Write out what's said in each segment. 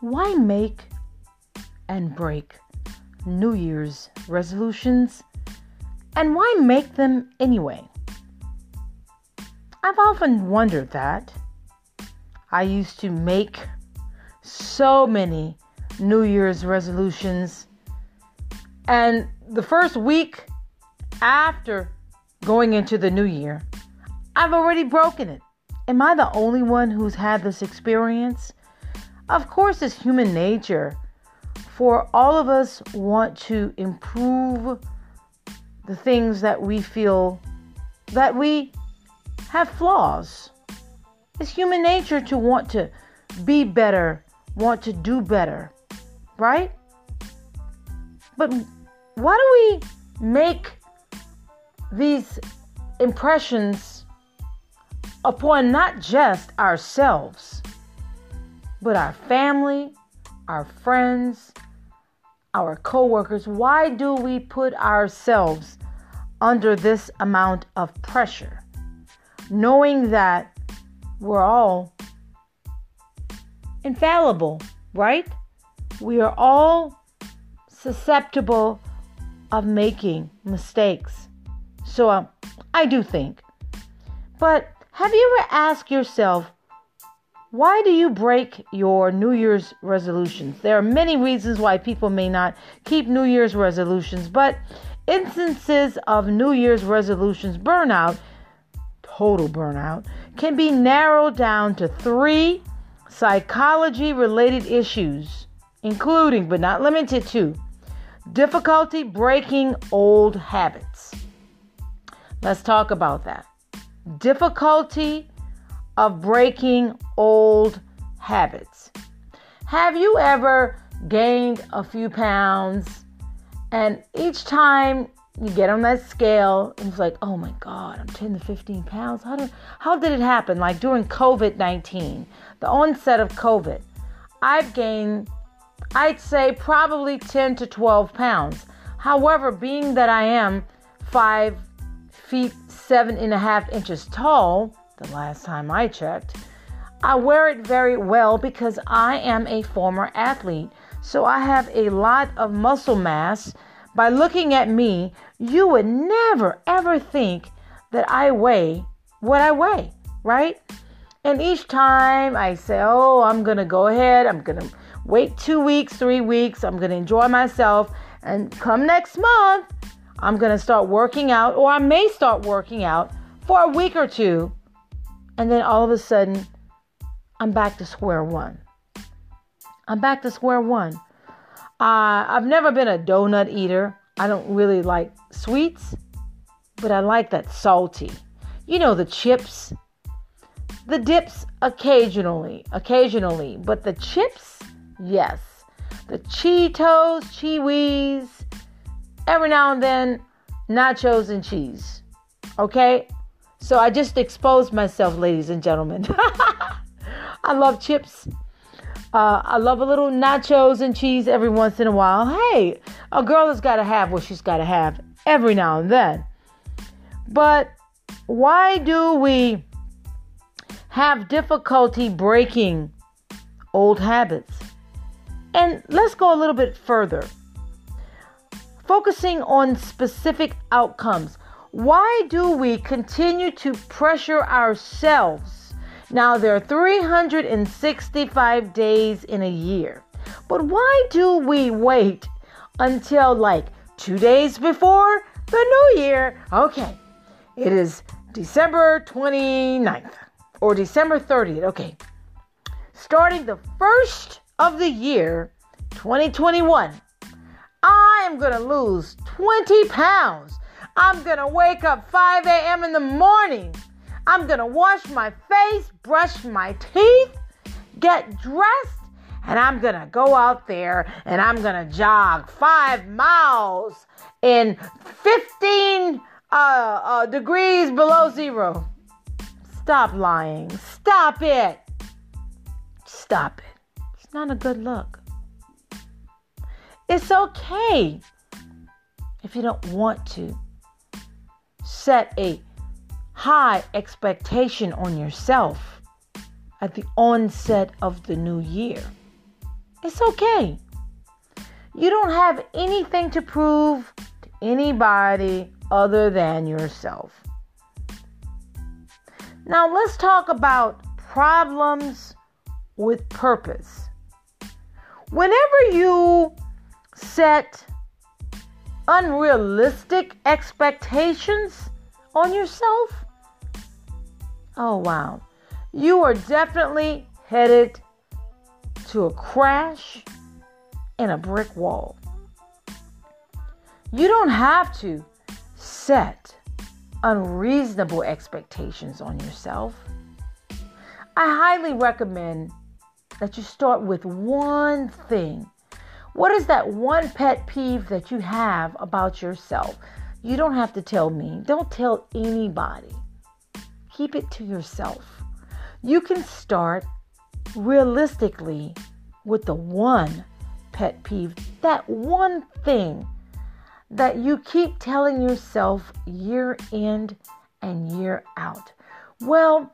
Why make and break New Year's resolutions? And why make them anyway? I've often wondered that. I used to make so many New Year's resolutions, and the first week after going into the new year, I've already broken it. Am I the only one who's had this experience? Of course, it's human nature for all of us want to improve the things that we feel that we have flaws. It's human nature to want to be better, want to do better, right? But why do we make these impressions upon not just ourselves? But our family, our friends, our coworkers, why do we put ourselves under this amount of pressure? Knowing that we're all infallible, right? We are all susceptible of making mistakes. So um, I do think. But have you ever asked yourself, why do you break your New Year's resolutions? There are many reasons why people may not keep New Year's resolutions, but instances of New Year's resolutions burnout, total burnout, can be narrowed down to three psychology related issues, including but not limited to difficulty breaking old habits. Let's talk about that. Difficulty of breaking old habits. Have you ever gained a few pounds and each time you get on that scale and it's like, oh my God, I'm 10 to 15 pounds. How did, how did it happen? Like during COVID 19, the onset of COVID, I've gained, I'd say, probably 10 to 12 pounds. However, being that I am five feet, seven and a half inches tall, the last time I checked. I wear it very well because I am a former athlete. So I have a lot of muscle mass. By looking at me, you would never ever think that I weigh what I weigh, right? And each time I say, oh, I'm going to go ahead, I'm going to wait two weeks, three weeks, I'm going to enjoy myself. And come next month, I'm going to start working out, or I may start working out for a week or two and then all of a sudden, I'm back to square one. I'm back to square one. Uh, I've never been a donut eater. I don't really like sweets, but I like that salty. You know, the chips, the dips occasionally, occasionally, but the chips, yes. The Cheetos, Chewies, every now and then, nachos and cheese. Okay? So I just exposed myself, ladies and gentlemen. I love chips. Uh, I love a little nachos and cheese every once in a while. Hey, a girl has got to have what she's got to have every now and then. But why do we have difficulty breaking old habits? And let's go a little bit further. Focusing on specific outcomes. Why do we continue to pressure ourselves? Now, there are 365 days in a year, but why do we wait until like two days before the new year? Okay, it is December 29th or December 30th. Okay, starting the first of the year 2021, I am going to lose 20 pounds I'm gonna wake up 5 a.m. in the morning. I'm gonna wash my face, brush my teeth, get dressed, and I'm gonna go out there and I'm gonna jog five miles in 15 uh, uh, degrees below zero. Stop lying. Stop it. Stop it. It's not a good look. It's okay if you don't want to set a high expectation on yourself at the onset of the new year. It's okay. You don't have anything to prove to anybody other than yourself. Now, let's talk about problems with purpose. Whenever you set unrealistic expectations on yourself, oh wow, you are definitely headed to a crash and a brick wall. You don't have to set unreasonable expectations on yourself. I highly recommend that you start with one thing. What is that one pet peeve that you have about yourself? You don't have to tell me. Don't tell anybody. Keep it to yourself. You can start realistically with the one pet peeve, that one thing that you keep telling yourself year in and year out. Well,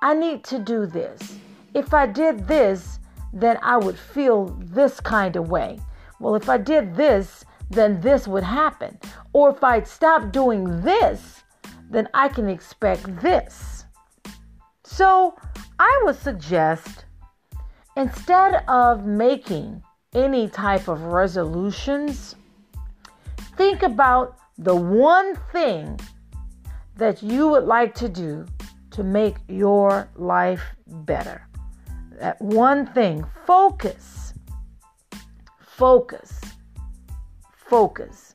I need to do this. If I did this, then I would feel this kind of way. Well, if I did this, then this would happen. Or if I stop doing this, then I can expect this. So I would suggest instead of making any type of resolutions, think about the one thing that you would like to do to make your life better. That one thing. Focus. Focus. Focus.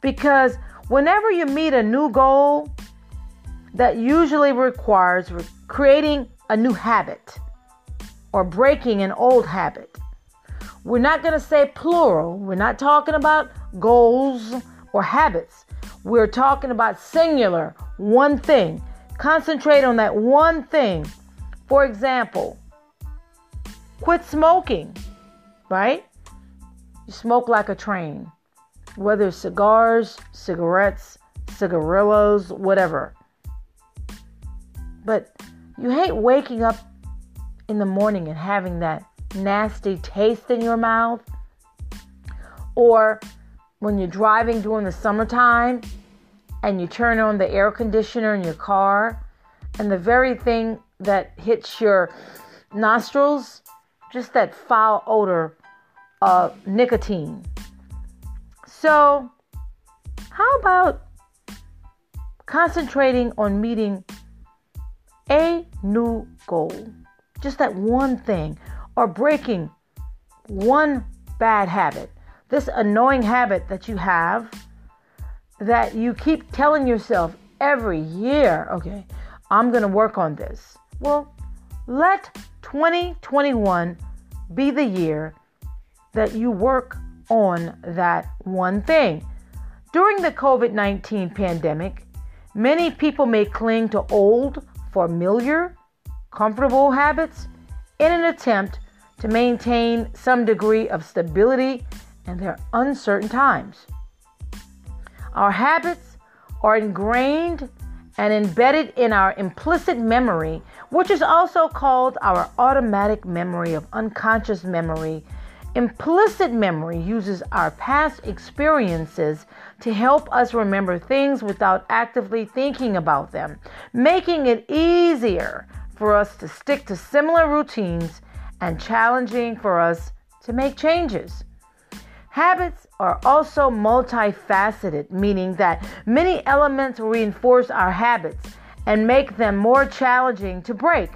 Because whenever you meet a new goal, that usually requires creating a new habit or breaking an old habit. We're not going to say plural. We're not talking about goals or habits. We're talking about singular, one thing. Concentrate on that one thing. For example, quit smoking, right? You smoke like a train, whether cigars, cigarettes, cigarillos, whatever. But you hate waking up in the morning and having that nasty taste in your mouth. Or when you're driving during the summertime and you turn on the air conditioner in your car and the very thing that hits your nostrils, just that foul odor of nicotine. So, how about concentrating on meeting a new goal? Just that one thing, or breaking one bad habit. This annoying habit that you have that you keep telling yourself every year, okay, I'm going to work on this. Well, let 2021 be the year that you work on that one thing. During the COVID 19 pandemic, many people may cling to old, familiar, comfortable habits in an attempt to maintain some degree of stability in their uncertain times. Our habits are ingrained and embedded in our implicit memory, which is also called our automatic memory of unconscious memory. Implicit memory uses our past experiences to help us remember things without actively thinking about them, making it easier for us to stick to similar routines and challenging for us to make changes. Habits are also multifaceted, meaning that many elements reinforce our habits and make them more challenging to break.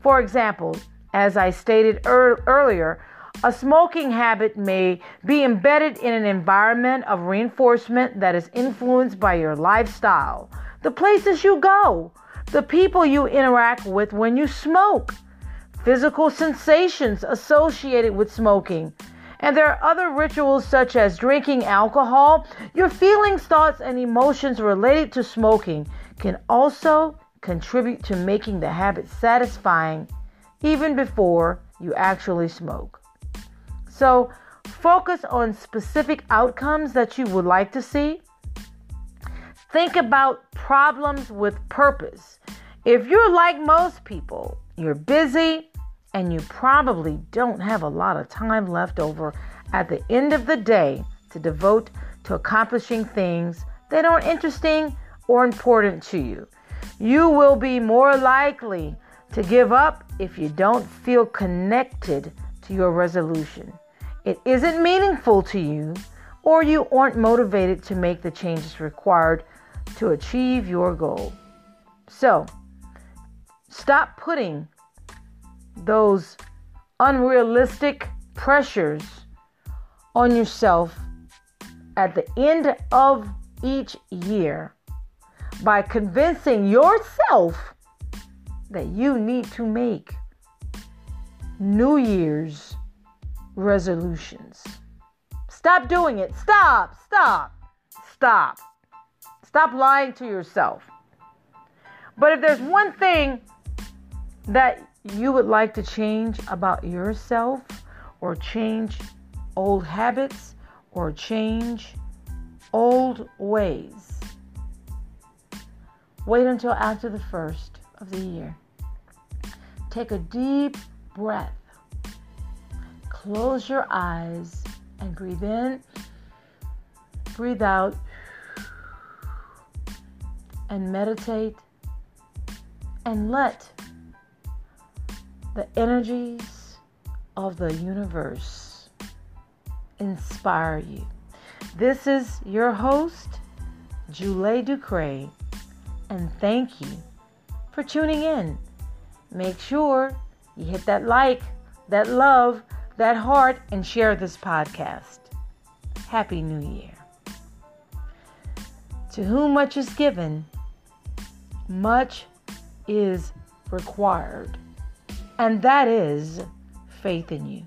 For example, as I stated er- earlier, a smoking habit may be embedded in an environment of reinforcement that is influenced by your lifestyle, the places you go, the people you interact with when you smoke, physical sensations associated with smoking and there are other rituals such as drinking alcohol. Your feelings, thoughts, and emotions related to smoking can also contribute to making the habit satisfying even before you actually smoke. So, focus on specific outcomes that you would like to see. Think about problems with purpose. If you're like most people, you're busy and you probably don't have a lot of time left over at the end of the day to devote to accomplishing things that aren't interesting or important to you. You will be more likely to give up if you don't feel connected to your resolution. It isn't meaningful to you, or you aren't motivated to make the changes required to achieve your goal. So, stop putting those unrealistic pressures on yourself at the end of each year by convincing yourself that you need to make New Year's resolutions. Stop doing it. Stop, stop, stop. Stop lying to yourself. But if there's one thing that you would like to change about yourself, or change old habits, or change old ways, wait until after the first of the year. Take a deep breath. Close your eyes and breathe in, breathe out, and meditate and let the energies of the universe inspire you. This is your host, Julie Ducray, and thank you for tuning in. Make sure you hit that like, that love, that heart, and share this podcast. Happy New Year. To whom much is given, much is required, and that is faith in you.